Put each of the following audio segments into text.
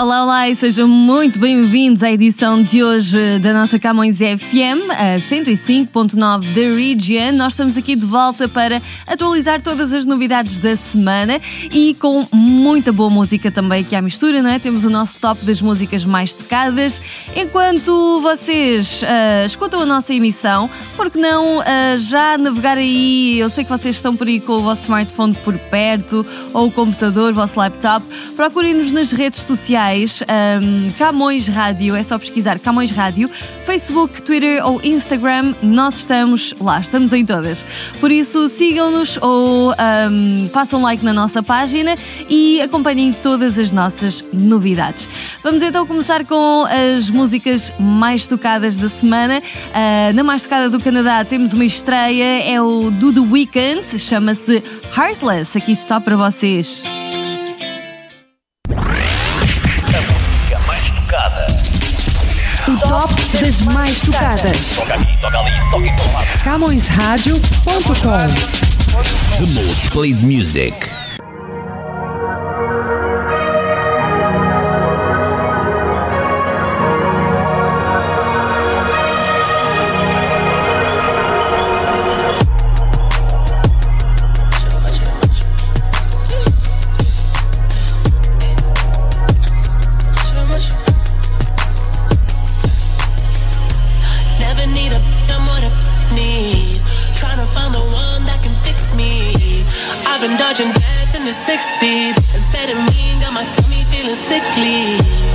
Olá, olá e sejam muito bem-vindos à edição de hoje da nossa Camões FM, a 105.9 da Region. Nós estamos aqui de volta para atualizar todas as novidades da semana e com muita boa música também aqui à mistura, não é? Temos o nosso top das músicas mais tocadas. Enquanto vocês uh, escutam a nossa emissão, porque não uh, já navegar aí? Eu sei que vocês estão por aí com o vosso smartphone por perto ou o computador, o vosso laptop. Procurem-nos nas redes sociais um, Camões Rádio, é só pesquisar Camões Rádio, Facebook, Twitter ou Instagram, nós estamos lá, estamos em todas. Por isso, sigam-nos ou um, façam like na nossa página e acompanhem todas as nossas novidades. Vamos então começar com as músicas mais tocadas da semana. Uh, na mais tocada do Canadá temos uma estreia, é o do The Weeknd, chama-se Heartless, aqui só para vocês. Mais tocadas. CamõesRádio.com The most played music. Been dodging death in the six speed. Amphetamine got my stomach feeling sickly.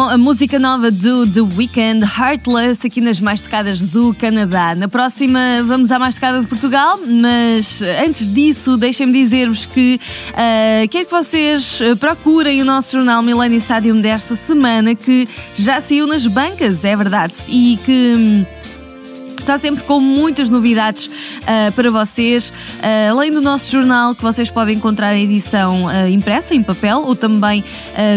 A, música nova do The Weeknd, Heartless, aqui nas mais tocadas do Canadá. Na próxima vamos à mais tocada de Portugal, mas antes disso, deixem-me dizer-vos que eh, quero que vocês eh, procurem o nosso jornal Millennium Stadium desta semana, que já saiu nas bancas, é verdade, e que. Está sempre com muitas novidades ah, para vocês, Ah, além do nosso jornal que vocês podem encontrar a edição ah, impressa em papel ou também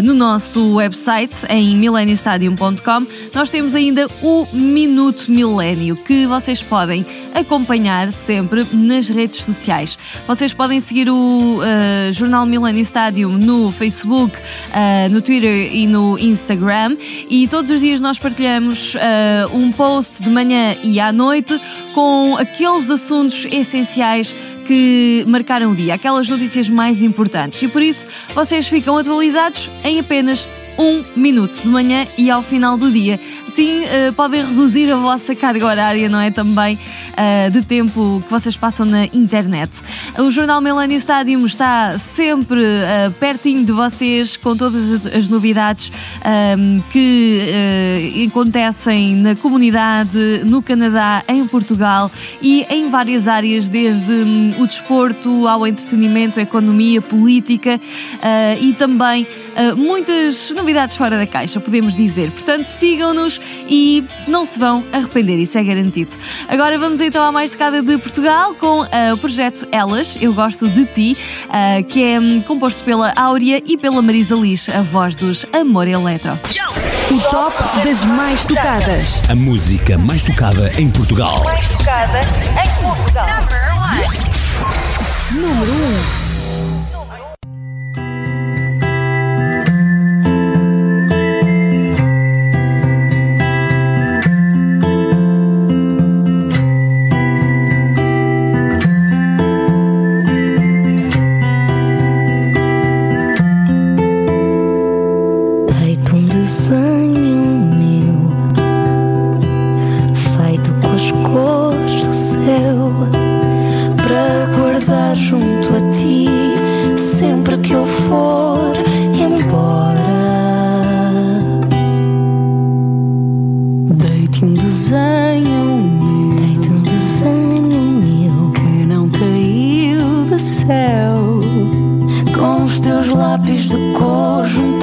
no nosso website em millenniumstadium.com. Nós temos ainda o Minuto Milênio que vocês podem acompanhar sempre nas redes sociais. Vocês podem seguir o jornal Millennium Stadium no Facebook, no Twitter e no Instagram e todos os dias nós partilhamos um post de manhã e à noite com aqueles assuntos essenciais que marcaram o dia, aquelas notícias mais importantes. E por isso vocês ficam atualizados em apenas um minuto de manhã e ao final do dia. Assim eh, podem reduzir a vossa carga horária, não é? Também eh, de tempo que vocês passam na internet. O Jornal Millennium Stadium está sempre eh, pertinho de vocês com todas as- novidades ahm, que eh, acontecem na comunidade, no Canadá, em Portugal e em várias áreas, desde hum, o desporto ao entretenimento, economia, política e também muitas novidades fora da caixa, podemos dizer. Portanto, sigam-nos e não se vão arrepender, isso é garantido. Agora vamos então à mais tocada de Portugal com uh, o projeto Elas, Eu Gosto de Ti, uh, que é um, composto pela Áurea e pela Marisa Liz, a voz dos Amor Eletro. O top das mais tocadas. A música mais tocada em Portugal. Mais tocada em Portugal. Número 1. лапиш за кожен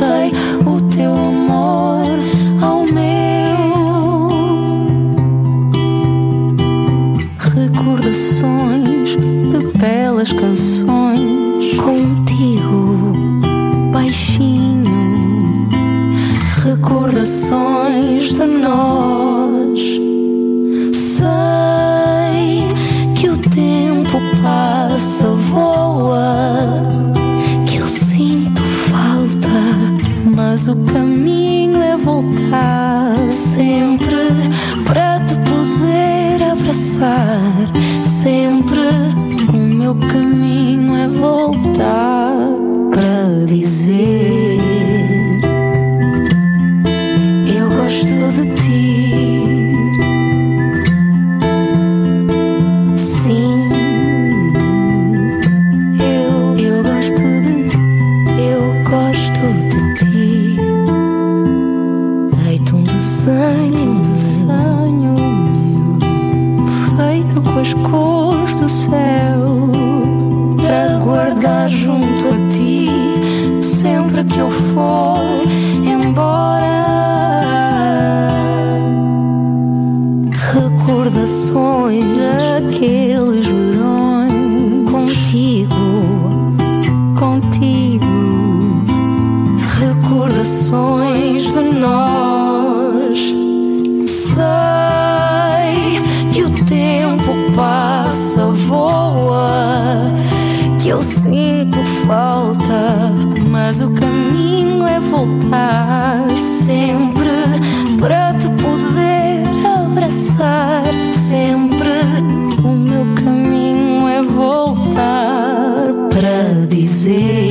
o meu caminho é voltar para dizer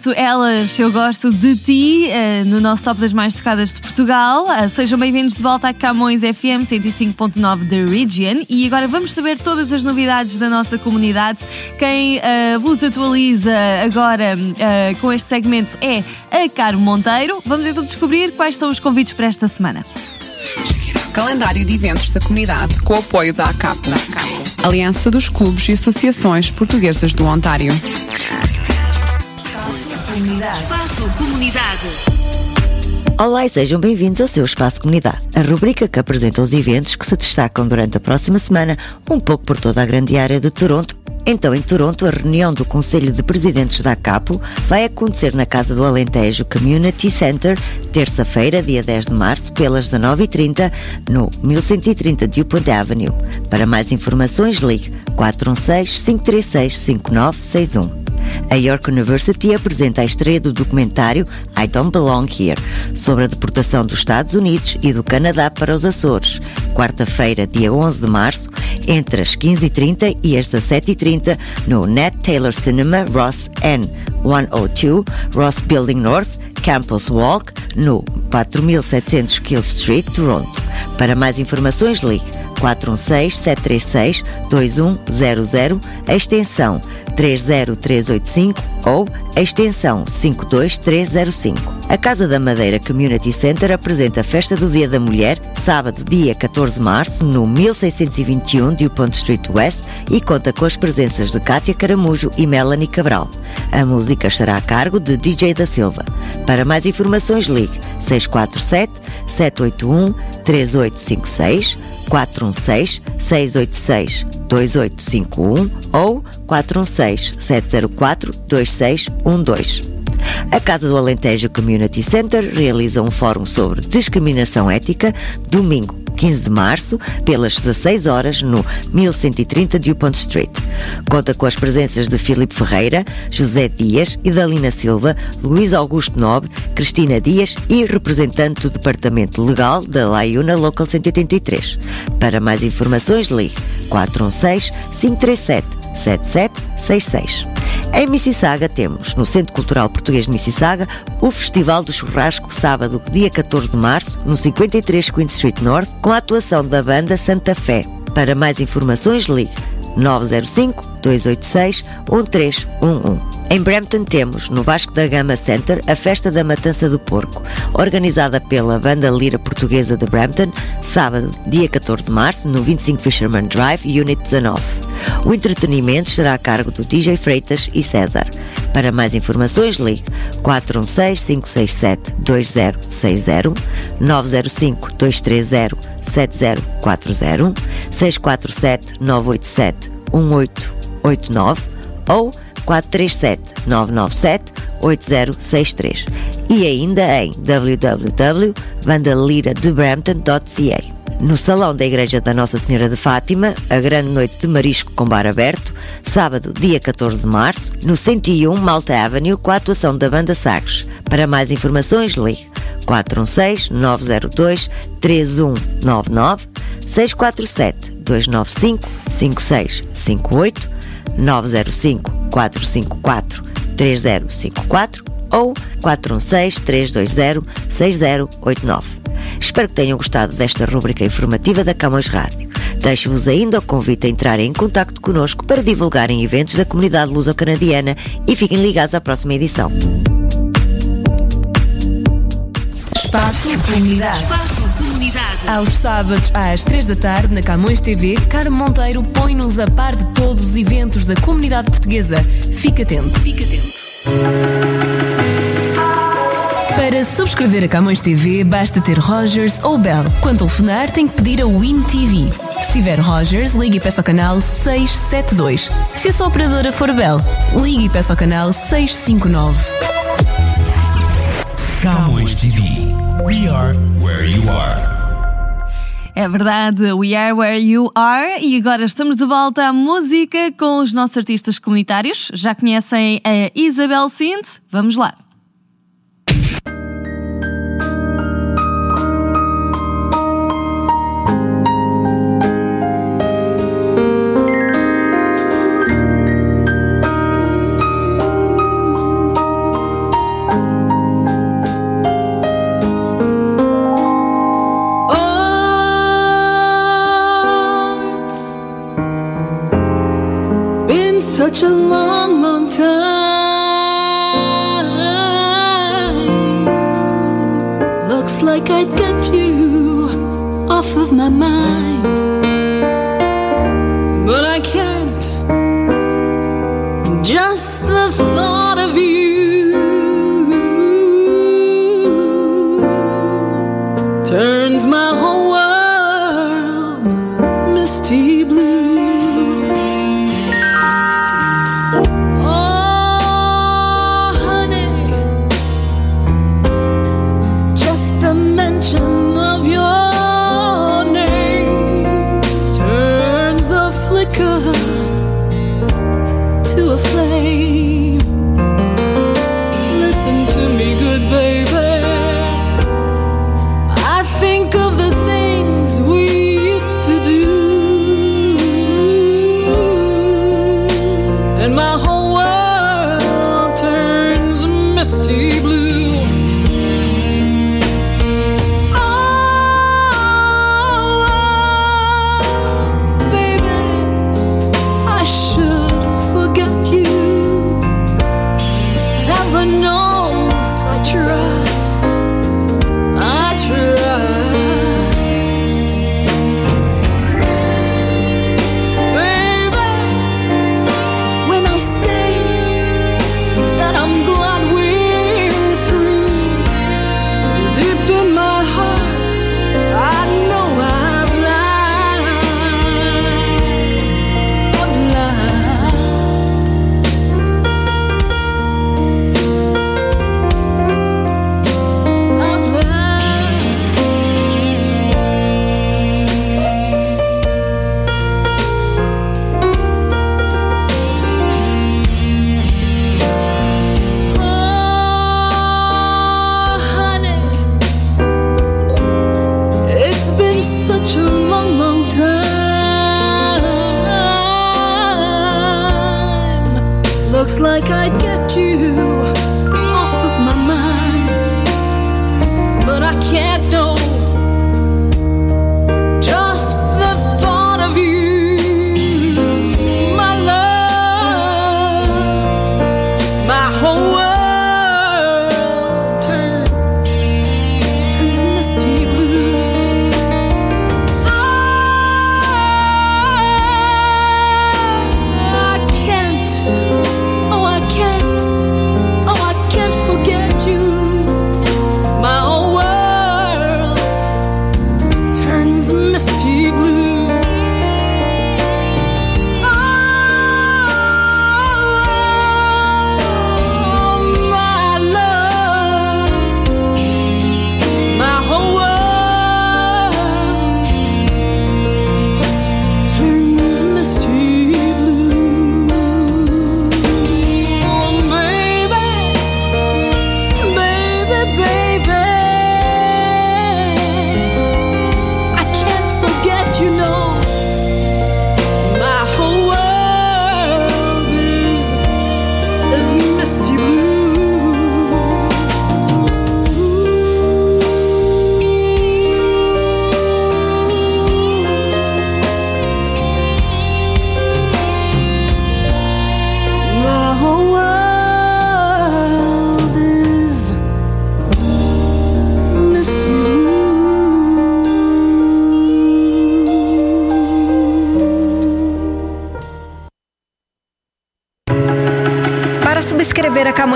projeto Elas, Eu Gosto de Ti, uh, no nosso top das mais tocadas de Portugal. Uh, sejam bem-vindos de volta a Camões FM 105.9 da Region. E agora vamos saber todas as novidades da nossa comunidade. Quem uh, vos atualiza agora com este segmento é a Caro Monteiro. Vamos então descobrir quais são os convites para esta semana. Calendário de eventos da comunidade com o apoio da ACAP, da ACAP. Aliança dos Clubes e Associações Portuguesas do Ontário. Espaço Comunidade. Olá e sejam bem-vindos ao seu Espaço Comunidade, a rubrica que apresenta os eventos que se destacam durante a próxima semana, um pouco por toda a grande área de Toronto. Então, em Toronto, a reunião do Conselho de Presidentes da CAPO vai acontecer na Casa do Alentejo Community Center, terça-feira, dia 10 de março, pelas 19h30, no 1130 Dupont Avenue. Para mais informações, ligue 416 536 5961. A York University apresenta a estreia do documentário I Don't Belong Here, sobre a deportação dos Estados Unidos e do Canadá para os Açores, quarta-feira, dia 11 de março, entre as 15h30 e as 17h30, no Nat Taylor Cinema Ross N. 102, Ross Building North, Campus Walk, no 4700 Kill Street, Toronto. Para mais informações, ligue 416-736-2100, extensão 30385 ou extensão 52305. A Casa da Madeira Community Center apresenta a Festa do Dia da Mulher, sábado, dia 14 de março, no 1621 Dupont Street West e conta com as presenças de Kátia Caramujo e Melanie Cabral. A música estará a cargo de DJ da Silva. Para mais informações, ligue 647 781 3856 416 686 2851 ou 416 704 2612. A Casa do Alentejo Community Center realiza um fórum sobre discriminação ética domingo 15 de março, pelas 16 horas, no 1130 Dupont Street. Conta com as presenças de Filipe Ferreira, José Dias, Idalina Silva, Luís Augusto Nobre, Cristina Dias e representante do Departamento Legal da Laiuna Local 183. Para mais informações, ligue 416 537 7766. Em Mississauga temos, no Centro Cultural Português de Mississauga, o Festival do Churrasco, sábado, dia 14 de março, no 53 Queen Street North, com a atuação da banda Santa Fé. Para mais informações, ligue 905 286 1311. Em Brampton temos, no Vasco da Gama Center, a Festa da Matança do Porco, organizada pela Banda Lira Portuguesa de Brampton, sábado, dia 14 de março, no 25 Fisherman Drive, Unit 19. O entretenimento será a cargo do DJ Freitas e César. Para mais informações, ligue 416-567-2060, 905-230-7040, 647-987-1889 ou 437-997-8063 e ainda em www.vandaliradebrampton.ca. No Salão da Igreja da Nossa Senhora de Fátima, a grande noite de marisco com bar aberto, sábado, dia 14 de março, no 101 Malta Avenue, com a atuação da Banda Sagres. Para mais informações, ligue 416-902-3199, 647-295-5658, 905-454-3054 ou 416-320-6089. Espero que tenham gostado desta rubrica informativa da Camões Rádio. Deixo-vos ainda o convite a entrarem em contato conosco para divulgarem eventos da comunidade luso-canadiana e fiquem ligados à próxima edição. Espaço Comunidade. Espaço Comunidade. Aos sábados, às 3 da tarde, na Camões TV, Carmo Monteiro põe-nos a par de todos os eventos da comunidade portuguesa. Fique atento. Fique atento. Para subscrever a Camões TV, basta ter Rogers ou Bell. Quando telefonar, tem que pedir a Win TV. Se tiver Rogers, ligue e peça ao canal 672. Se a sua operadora for Bell, ligue e peça ao canal 659. Camões TV. We are where you are. É verdade, we are where you are e agora estamos de volta à música com os nossos artistas comunitários. Já conhecem a Isabel Sint? Vamos lá.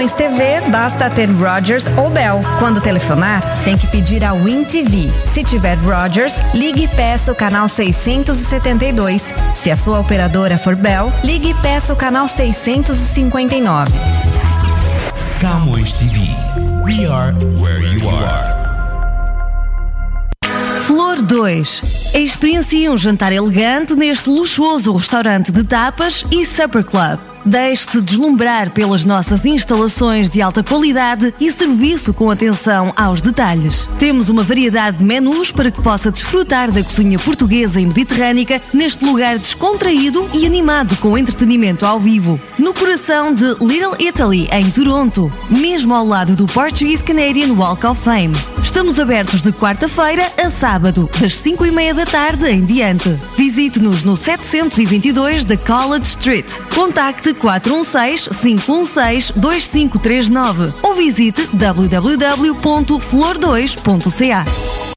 Camões TV, basta ter Rogers ou Bell. Quando telefonar, tem que pedir a Win TV. Se tiver Rogers, ligue e peça o canal 672. Se a sua operadora for Bell, ligue e peça o canal 659. Camões TV. We are where you are. Flor 2. Experiencia um jantar elegante neste luxuoso restaurante de tapas e supper club. Deixe-se deslumbrar pelas nossas instalações de alta qualidade e serviço com atenção aos detalhes. Temos uma variedade de menus para que possa desfrutar da cozinha portuguesa e mediterrânica neste lugar descontraído e animado com entretenimento ao vivo. No coração de Little Italy, em Toronto, mesmo ao lado do Portuguese Canadian Walk of Fame. Estamos abertos de quarta-feira a sábado, das 5 e meia da tarde em diante. Visite-nos no 722 da College Street. Contacte 416-516-2539 ou visite www.flor2.ca.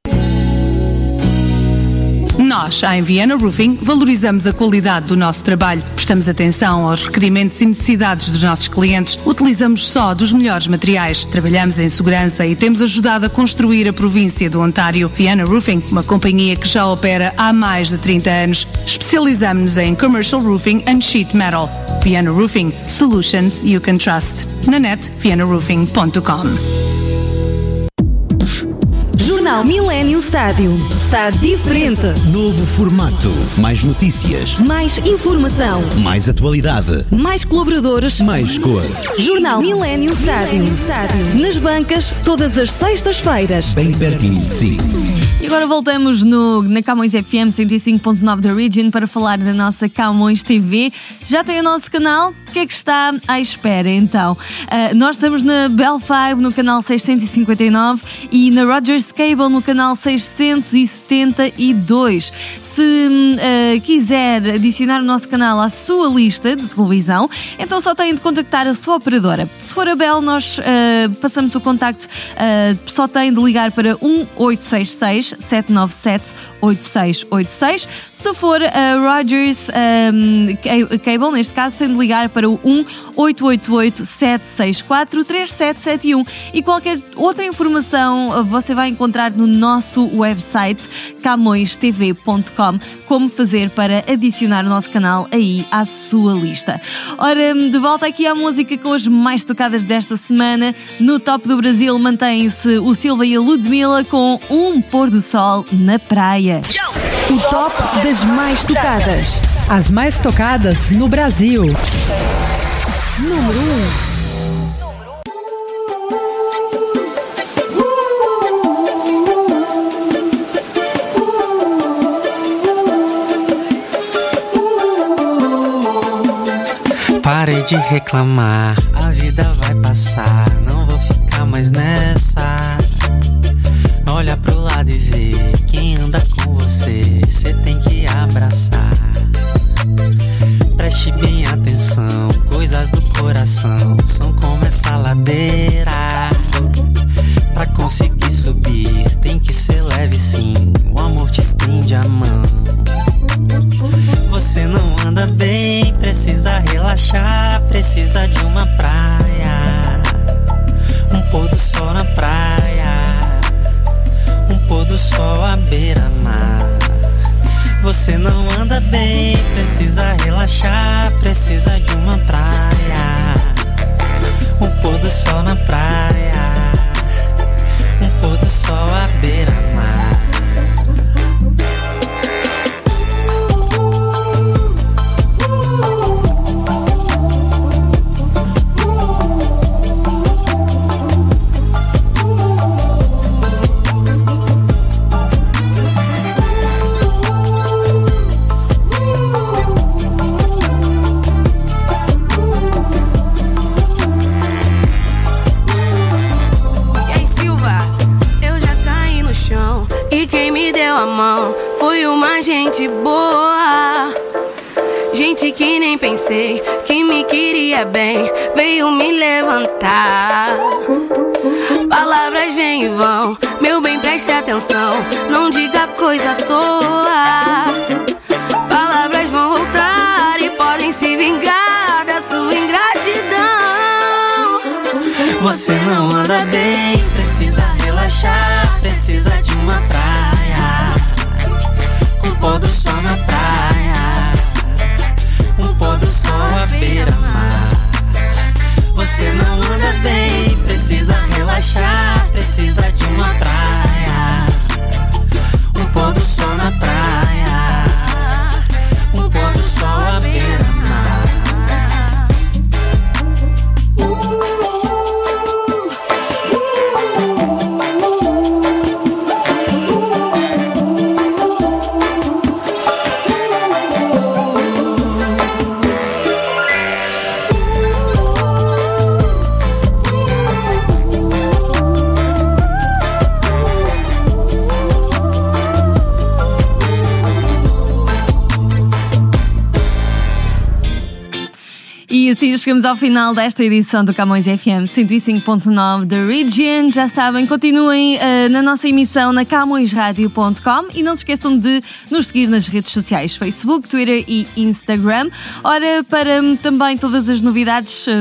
Nós, a Viana Roofing, valorizamos a qualidade do nosso trabalho, prestamos atenção aos requerimentos e necessidades dos nossos clientes, utilizamos só dos melhores materiais, trabalhamos em segurança e temos ajudado a construir a província do Ontário. Viana Roofing, uma companhia que já opera há mais de 30 anos. Especializamos-nos em Commercial Roofing and Sheet Metal. Viana Roofing, solutions you can trust. Na net, vianaroofing.com. Jornal Millennium Stádio. Está diferente. Novo formato. Mais notícias. Mais informação. Mais atualidade. Mais colaboradores. Mais cor. Jornal Millennium Stádio. Nas bancas, todas as sextas-feiras. Bem pertinho de si. E agora voltamos no, na Camões FM 105.9 da Region para falar da nossa Camões TV. Já tem o nosso canal? O que é que está à espera então? Uh, nós estamos na Bell 5 no canal 659 e na Rogers Cable no canal 672. Se uh, quiser adicionar o nosso canal à sua lista de televisão, então só tem de contactar a sua operadora. Se for a Bell, nós uh, passamos o contacto, só tem de ligar para 1866 797 8686. Se for a Rogers um, Cable, neste caso, tem de ligar para o 1 888 764 3771 e qualquer outra informação você vai encontrar no nosso website camõestv.com como fazer para adicionar o nosso canal aí à sua lista. Ora, de volta aqui à música com as mais tocadas desta semana. No top do Brasil mantém-se o Silva e a Ludmilla com um pôr do sol na praia. O top das mais tocadas. As mais tocadas no Brasil. Número 1. Parei de reclamar, a vida vai passar, não vou ficar mais nessa. Olha pro lado e vê quem anda com você, você tem que abraçar. Preste bem atenção, coisas do coração são como essa ladeira. Pra conseguir subir, tem que ser leve sim, o amor te estende a mão. Você não anda bem, precisa relaxar, precisa de uma praia. Um pôr do sol na praia, um pôr do sol à beira-mar. Você não anda bem, precisa relaxar, precisa de uma praia. Um pôr do sol na praia, um pôr do sol à beira-mar. Atenção. Não diga coisa à toa. Palavras vão voltar e podem se vingar da sua ingratidão. Você não anda bem, precisa relaxar, precisa de uma praia. Um pôr do sol na praia, um pôr do sol à beira-mar. Você não anda bem, precisa relaxar, precisa de uma praia. Do chegamos ao final desta edição do Camões FM 105.9 da Region. Já sabem, continuem uh, na nossa emissão na camõesradio.com e não se esqueçam de nos seguir nas redes sociais Facebook, Twitter e Instagram. Ora, para um, também todas as novidades, uh,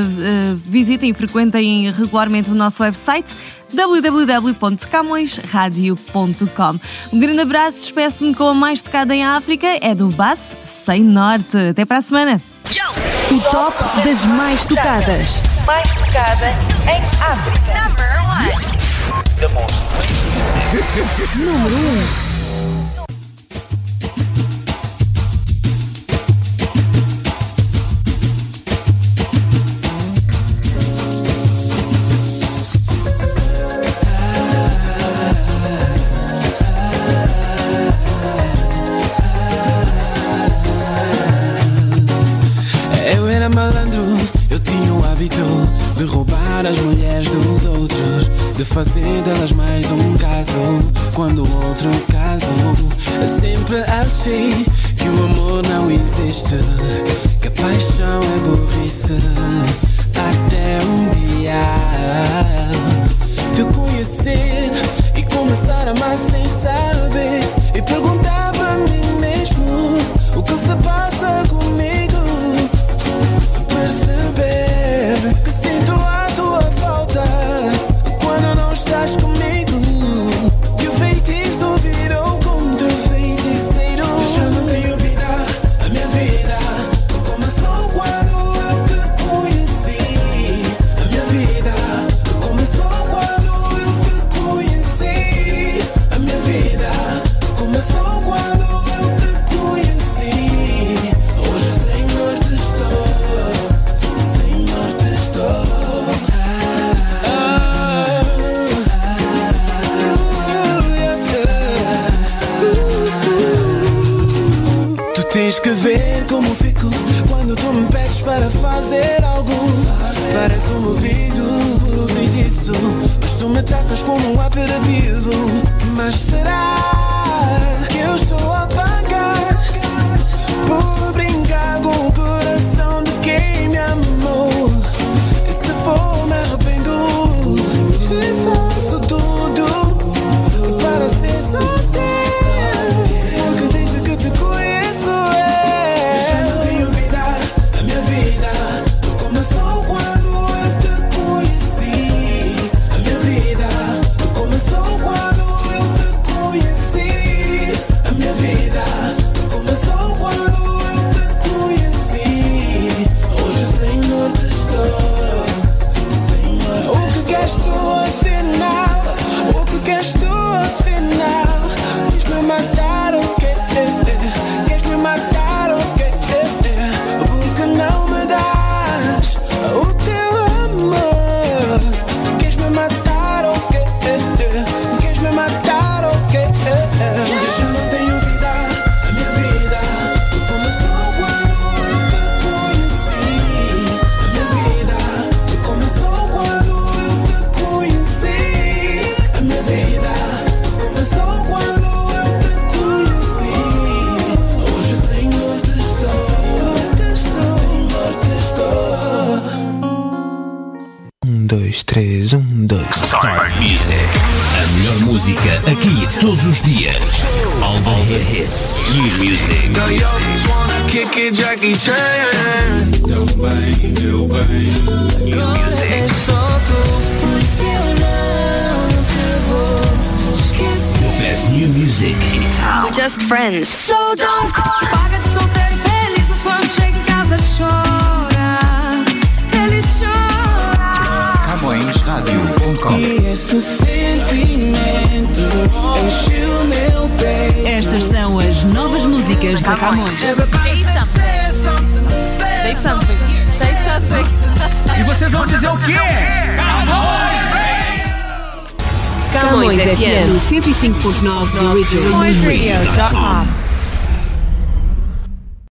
visitem e frequentem regularmente o nosso website www.camõesradio.com. Um grande abraço, despeço-me com a mais tocada em África, é do Bass Sem Norte. Até para a semana. O top das mais tocadas. Mais tocada em África. Número 1. Fazer delas mais um caso. Quando outro casou, eu sempre achei que o amor não existe, que a paixão é burrice. Dois, três, um, dois. Start Music. A melhor música aqui todos os dias. All the hits. New music. Kick it, Jackie Chan. Bem, deu bem. New music. The best new music in town. We're just friends. So don't call. Paga de solteiro feliz, mas quando chega em casa chora. Ele chora. CamõesRádio.com E esse sentimento encheu meu peito. Estas são as novas músicas da Camões. Say something. Say something. E vocês vão dizer o quê? Camões FM 105.9 do Original. Radio.com.